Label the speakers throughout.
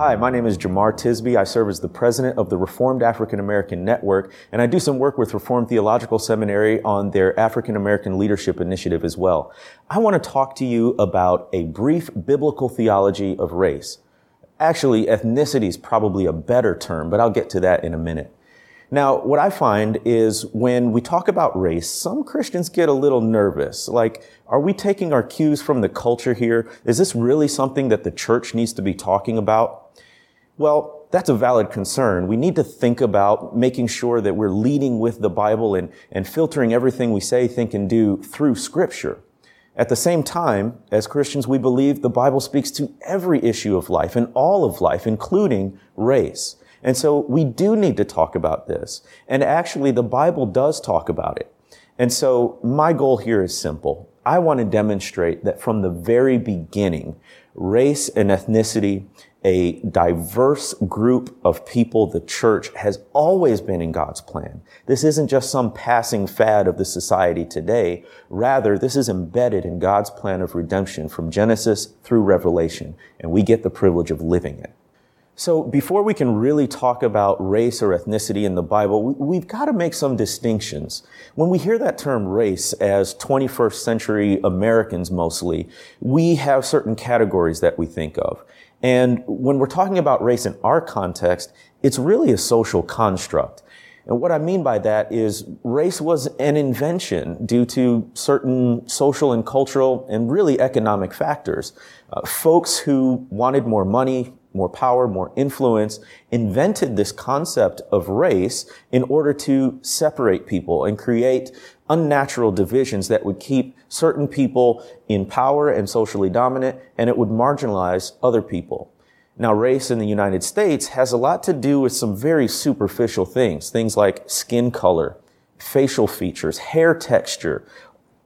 Speaker 1: Hi, my name is Jemar Tisby. I serve as the president of the Reformed African American Network, and I do some work with Reformed Theological Seminary on their African American Leadership Initiative as well. I want to talk to you about a brief biblical theology of race. Actually, ethnicity is probably a better term, but I'll get to that in a minute. Now, what I find is when we talk about race, some Christians get a little nervous. Like, are we taking our cues from the culture here? Is this really something that the church needs to be talking about? Well, that's a valid concern. We need to think about making sure that we're leading with the Bible and, and filtering everything we say, think, and do through Scripture. At the same time, as Christians, we believe the Bible speaks to every issue of life and all of life, including race. And so we do need to talk about this. And actually, the Bible does talk about it. And so my goal here is simple. I want to demonstrate that from the very beginning, race and ethnicity, a diverse group of people, the church has always been in God's plan. This isn't just some passing fad of the society today. Rather, this is embedded in God's plan of redemption from Genesis through Revelation, and we get the privilege of living it. So before we can really talk about race or ethnicity in the Bible, we've got to make some distinctions. When we hear that term race as 21st century Americans mostly, we have certain categories that we think of. And when we're talking about race in our context, it's really a social construct. And what I mean by that is race was an invention due to certain social and cultural and really economic factors. Uh, folks who wanted more money, more power, more influence, invented this concept of race in order to separate people and create unnatural divisions that would keep certain people in power and socially dominant, and it would marginalize other people. Now, race in the United States has a lot to do with some very superficial things, things like skin color, facial features, hair texture,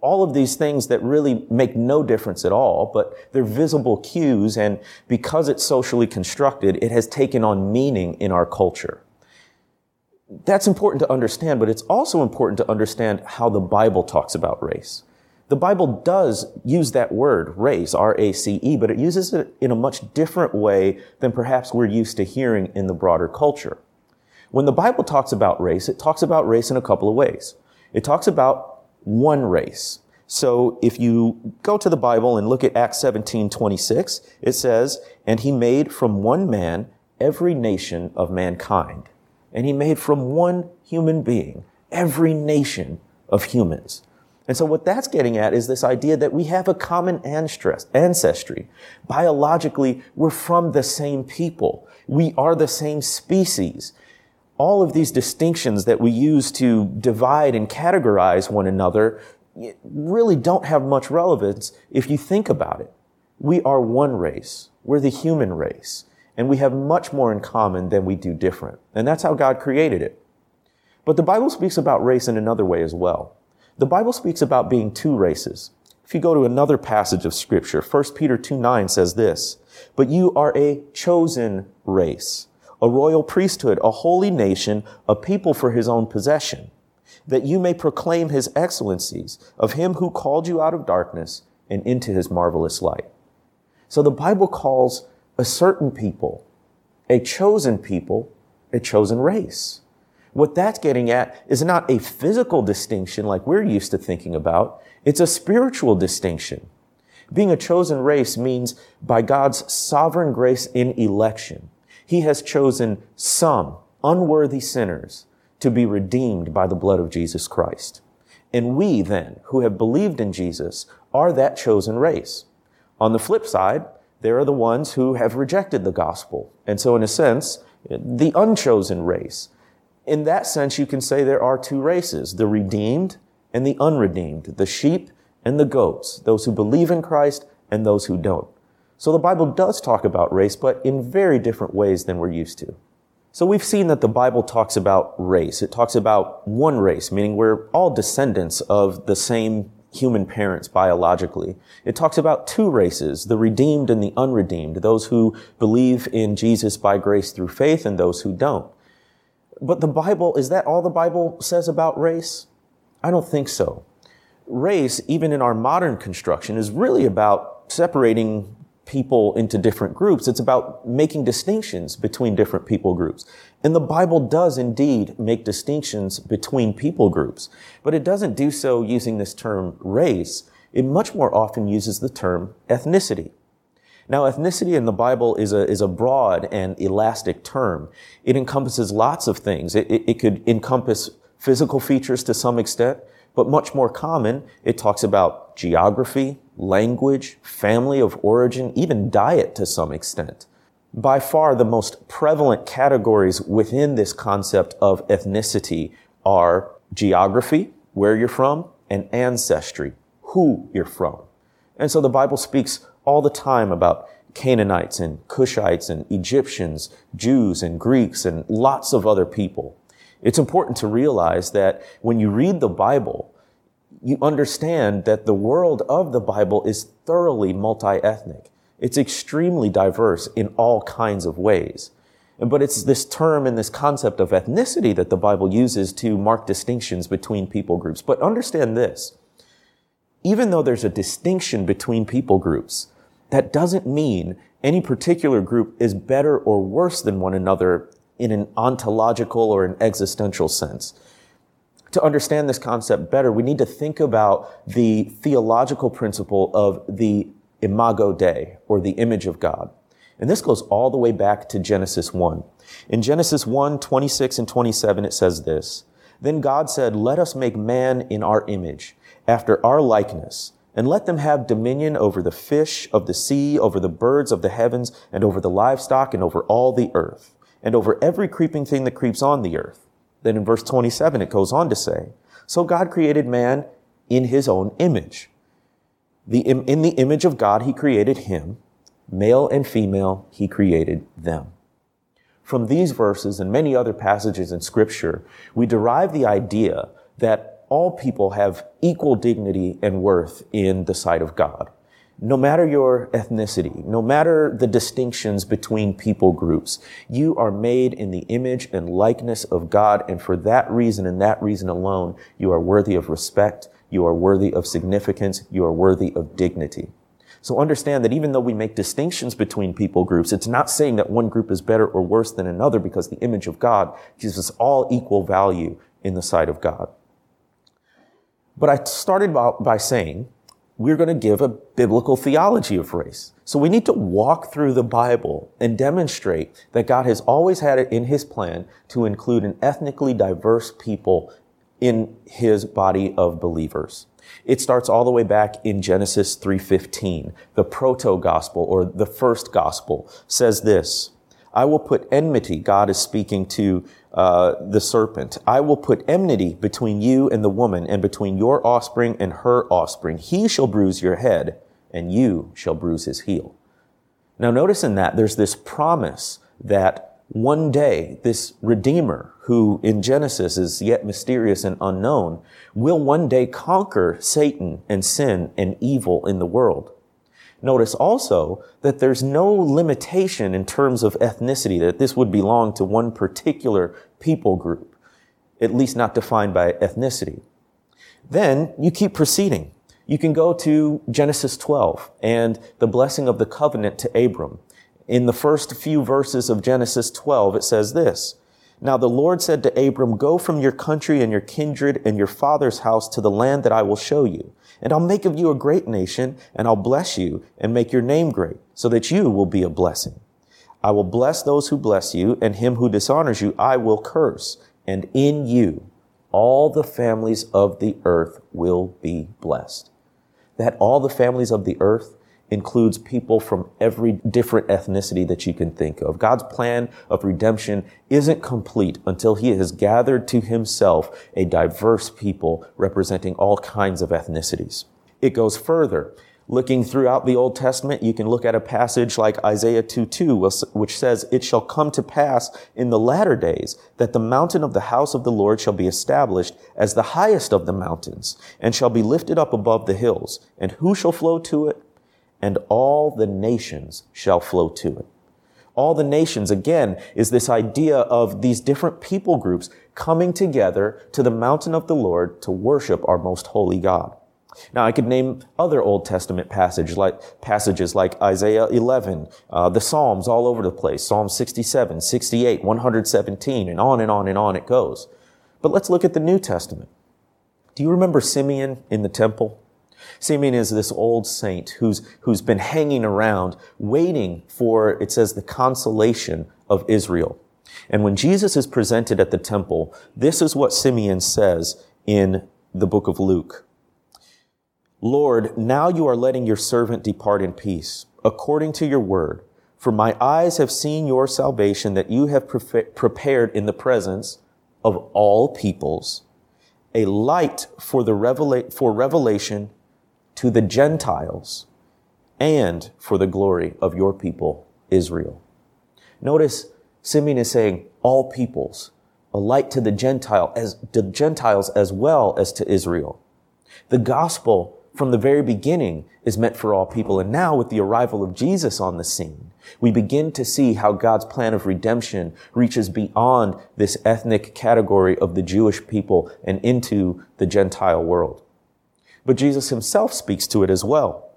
Speaker 1: all of these things that really make no difference at all, but they're visible cues. And because it's socially constructed, it has taken on meaning in our culture. That's important to understand, but it's also important to understand how the Bible talks about race. The Bible does use that word, race, R-A-C-E, but it uses it in a much different way than perhaps we're used to hearing in the broader culture. When the Bible talks about race, it talks about race in a couple of ways. It talks about one race. So if you go to the Bible and look at Acts 17, 26, it says, and he made from one man every nation of mankind. And he made from one human being every nation of humans. And so what that's getting at is this idea that we have a common ancestry. Biologically, we're from the same people. We are the same species all of these distinctions that we use to divide and categorize one another really don't have much relevance if you think about it. We are one race. We're the human race. And we have much more in common than we do different. And that's how God created it. But the Bible speaks about race in another way as well. The Bible speaks about being two races. If you go to another passage of scripture, 1 Peter 2 9 says this, but you are a chosen race a royal priesthood, a holy nation, a people for his own possession, that you may proclaim his excellencies of him who called you out of darkness and into his marvelous light. So the Bible calls a certain people, a chosen people, a chosen race. What that's getting at is not a physical distinction like we're used to thinking about. It's a spiritual distinction. Being a chosen race means by God's sovereign grace in election, he has chosen some unworthy sinners to be redeemed by the blood of Jesus Christ. And we then, who have believed in Jesus, are that chosen race. On the flip side, there are the ones who have rejected the gospel. And so in a sense, the unchosen race. In that sense, you can say there are two races, the redeemed and the unredeemed, the sheep and the goats, those who believe in Christ and those who don't. So the Bible does talk about race, but in very different ways than we're used to. So we've seen that the Bible talks about race. It talks about one race, meaning we're all descendants of the same human parents biologically. It talks about two races, the redeemed and the unredeemed, those who believe in Jesus by grace through faith and those who don't. But the Bible, is that all the Bible says about race? I don't think so. Race, even in our modern construction, is really about separating people into different groups. It's about making distinctions between different people groups. And the Bible does indeed make distinctions between people groups, but it doesn't do so using this term race. It much more often uses the term ethnicity. Now, ethnicity in the Bible is a, is a broad and elastic term. It encompasses lots of things. It, it, it could encompass physical features to some extent, but much more common, it talks about geography, language, family of origin, even diet to some extent. By far, the most prevalent categories within this concept of ethnicity are geography, where you're from, and ancestry, who you're from. And so the Bible speaks all the time about Canaanites and Cushites and Egyptians, Jews and Greeks and lots of other people. It's important to realize that when you read the Bible, you understand that the world of the Bible is thoroughly multi-ethnic. It's extremely diverse in all kinds of ways. But it's this term and this concept of ethnicity that the Bible uses to mark distinctions between people groups. But understand this. Even though there's a distinction between people groups, that doesn't mean any particular group is better or worse than one another in an ontological or an existential sense to understand this concept better, we need to think about the theological principle of the imago Dei, or the image of God. And this goes all the way back to Genesis 1. In Genesis 1, 26 and 27, it says this, Then God said, Let us make man in our image, after our likeness, and let them have dominion over the fish of the sea, over the birds of the heavens, and over the livestock, and over all the earth, and over every creeping thing that creeps on the earth. Then in verse 27, it goes on to say, So God created man in his own image. The, in the image of God, he created him. Male and female, he created them. From these verses and many other passages in scripture, we derive the idea that all people have equal dignity and worth in the sight of God no matter your ethnicity, no matter the distinctions between people groups, you are made in the image and likeness of God. And for that reason and that reason alone, you are worthy of respect. You are worthy of significance. You are worthy of dignity. So understand that even though we make distinctions between people groups, it's not saying that one group is better or worse than another because the image of God gives us all equal value in the sight of God. But I started by saying we're going to give a biblical theology of race. So we need to walk through the Bible and demonstrate that God has always had it in his plan to include an ethnically diverse people in his body of believers. It starts all the way back in Genesis 3:15. The proto-gospel or the first gospel says this, I will put enmity, God is speaking to uh, the serpent. I will put enmity between you and the woman, and between your offspring and her offspring. He shall bruise your head, and you shall bruise his heel. Now, notice in that there's this promise that one day this Redeemer, who in Genesis is yet mysterious and unknown, will one day conquer Satan and sin and evil in the world. Notice also that there's no limitation in terms of ethnicity, that this would belong to one particular people group, at least not defined by ethnicity. Then you keep proceeding. You can go to Genesis 12 and the blessing of the covenant to Abram. In the first few verses of Genesis 12, it says this, Now the Lord said to Abram, Go from your country and your kindred and your father's house to the land that I will show you. And I'll make of you a great nation, and I'll bless you and make your name great, so that you will be a blessing. I will bless those who bless you, and him who dishonors you I will curse. And in you all the families of the earth will be blessed. That all the families of the earth includes people from every different ethnicity that you can think of. God's plan of redemption isn't complete until he has gathered to himself a diverse people representing all kinds of ethnicities. It goes further. Looking throughout the Old Testament, you can look at a passage like Isaiah 2:2, which says, It shall come to pass in the latter days that the mountain of the house of the Lord shall be established as the highest of the mountains, and shall be lifted up above the hills. And who shall flow to it? And all the nations shall flow to it. All the nations, again, is this idea of these different people groups coming together to the mountain of the Lord to worship our most holy God. Now, I could name other Old Testament passage like, passages like Isaiah 11, uh, the Psalms all over the place, Psalm 67, 68, 117, and on and on and on it goes. But let's look at the New Testament. Do you remember Simeon in the temple? Simeon is this old saint who's, who's been hanging around waiting for, it says, the consolation of Israel. And when Jesus is presented at the temple, this is what Simeon says in the book of Luke. Lord, now you are letting your servant depart in peace, according to your word. For my eyes have seen your salvation that you have pre- prepared in the presence of all peoples, a light for the revela- for revelation to the Gentiles and for the glory of your people, Israel. Notice Simeon is saying all peoples, a light to the Gentile as the Gentiles as well as to Israel. The gospel from the very beginning is meant for all people. And now with the arrival of Jesus on the scene, we begin to see how God's plan of redemption reaches beyond this ethnic category of the Jewish people and into the Gentile world. But Jesus himself speaks to it as well.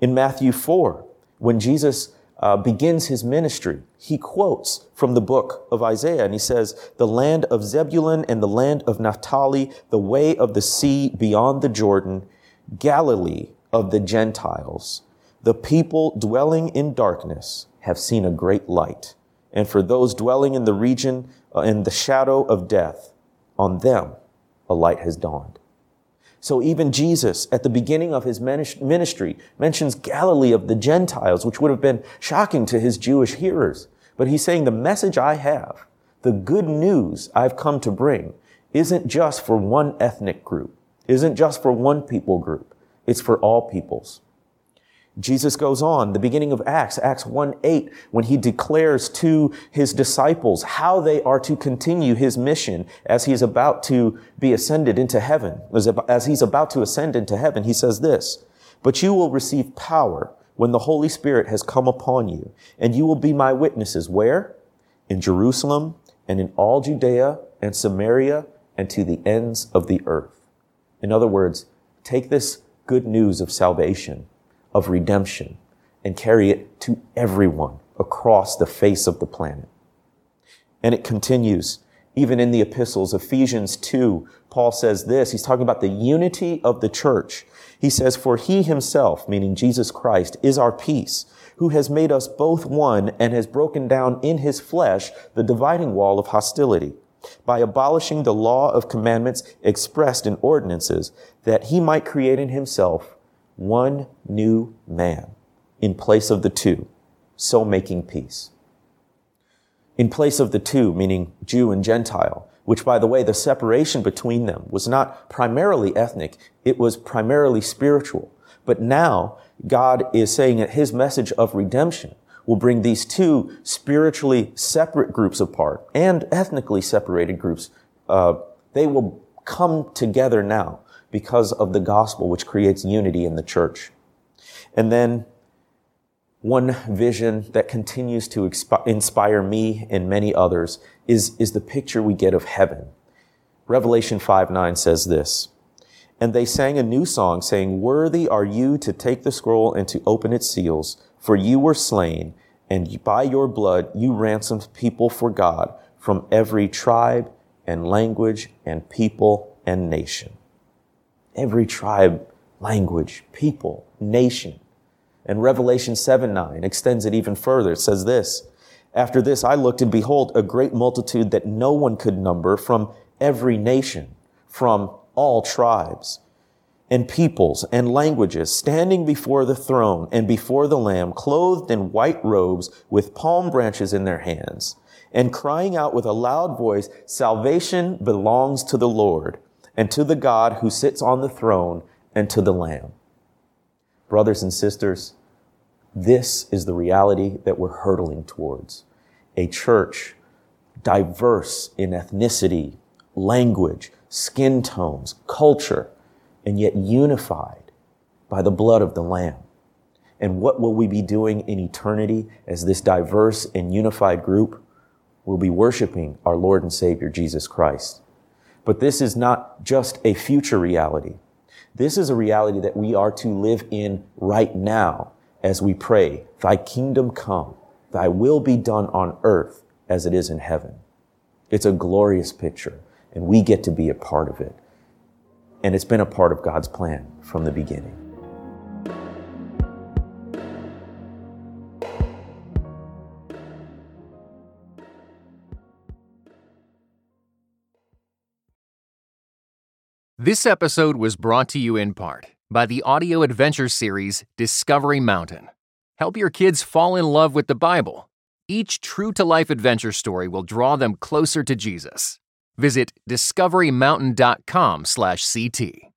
Speaker 1: In Matthew 4, when Jesus uh, begins his ministry, he quotes from the book of Isaiah and he says, the land of Zebulun and the land of Naphtali, the way of the sea beyond the Jordan, Galilee of the Gentiles, the people dwelling in darkness have seen a great light. And for those dwelling in the region uh, in the shadow of death, on them a light has dawned. So even Jesus, at the beginning of his ministry, mentions Galilee of the Gentiles, which would have been shocking to his Jewish hearers. But he's saying the message I have, the good news I've come to bring, isn't just for one ethnic group isn't just for one people group. It's for all peoples. Jesus goes on, the beginning of Acts, Acts 1 8, when he declares to his disciples how they are to continue his mission as he's about to be ascended into heaven. As he's about to ascend into heaven, he says this, but you will receive power when the Holy Spirit has come upon you, and you will be my witnesses. Where? In Jerusalem and in all Judea and Samaria and to the ends of the earth. In other words, take this good news of salvation, of redemption, and carry it to everyone across the face of the planet. And it continues, even in the epistles, Ephesians 2, Paul says this, he's talking about the unity of the church. He says, for he himself, meaning Jesus Christ, is our peace, who has made us both one and has broken down in his flesh the dividing wall of hostility by abolishing the law of commandments expressed in ordinances, that he might create in himself one new man in place of the two, so making peace. In place of the two, meaning Jew and Gentile, which by the way, the separation between them was not primarily ethnic, it was primarily spiritual. But now God is saying that his message of redemption will bring these two spiritually separate groups apart and ethnically separated groups. Uh, they will come together now because of the gospel, which creates unity in the church. And then one vision that continues to inspire me and many others is, is the picture we get of heaven. Revelation 5 9 says this. And they sang a new song saying, Worthy are you to take the scroll and to open its seals, for you were slain, and by your blood you ransomed people for God from every tribe and language and people and nation. Every tribe, language, people, nation. And Revelation 7 9 extends it even further. It says this After this I looked, and behold, a great multitude that no one could number from every nation, from all tribes and peoples and languages standing before the throne and before the Lamb, clothed in white robes with palm branches in their hands, and crying out with a loud voice, Salvation belongs to the Lord and to the God who sits on the throne and to the Lamb. Brothers and sisters, this is the reality that we're hurtling towards. A church diverse in ethnicity, language, skin tones, culture, and yet unified by the blood of the Lamb. And what will we be doing in eternity as this diverse and unified group? We'll be worshiping our Lord and Savior Jesus Christ. But this is not just a future reality. This is a reality that we are to live in right now as we pray, Thy kingdom come, Thy will be done on earth as it is in heaven. It's a glorious picture, and we get to be a part of it. And it's been a part of God's plan from the beginning.
Speaker 2: This episode was brought to you in part by the audio adventure series Discovery Mountain. Help your kids fall in love with the Bible. Each true to life adventure story will draw them closer to Jesus. Visit discoverymountain.com/ct.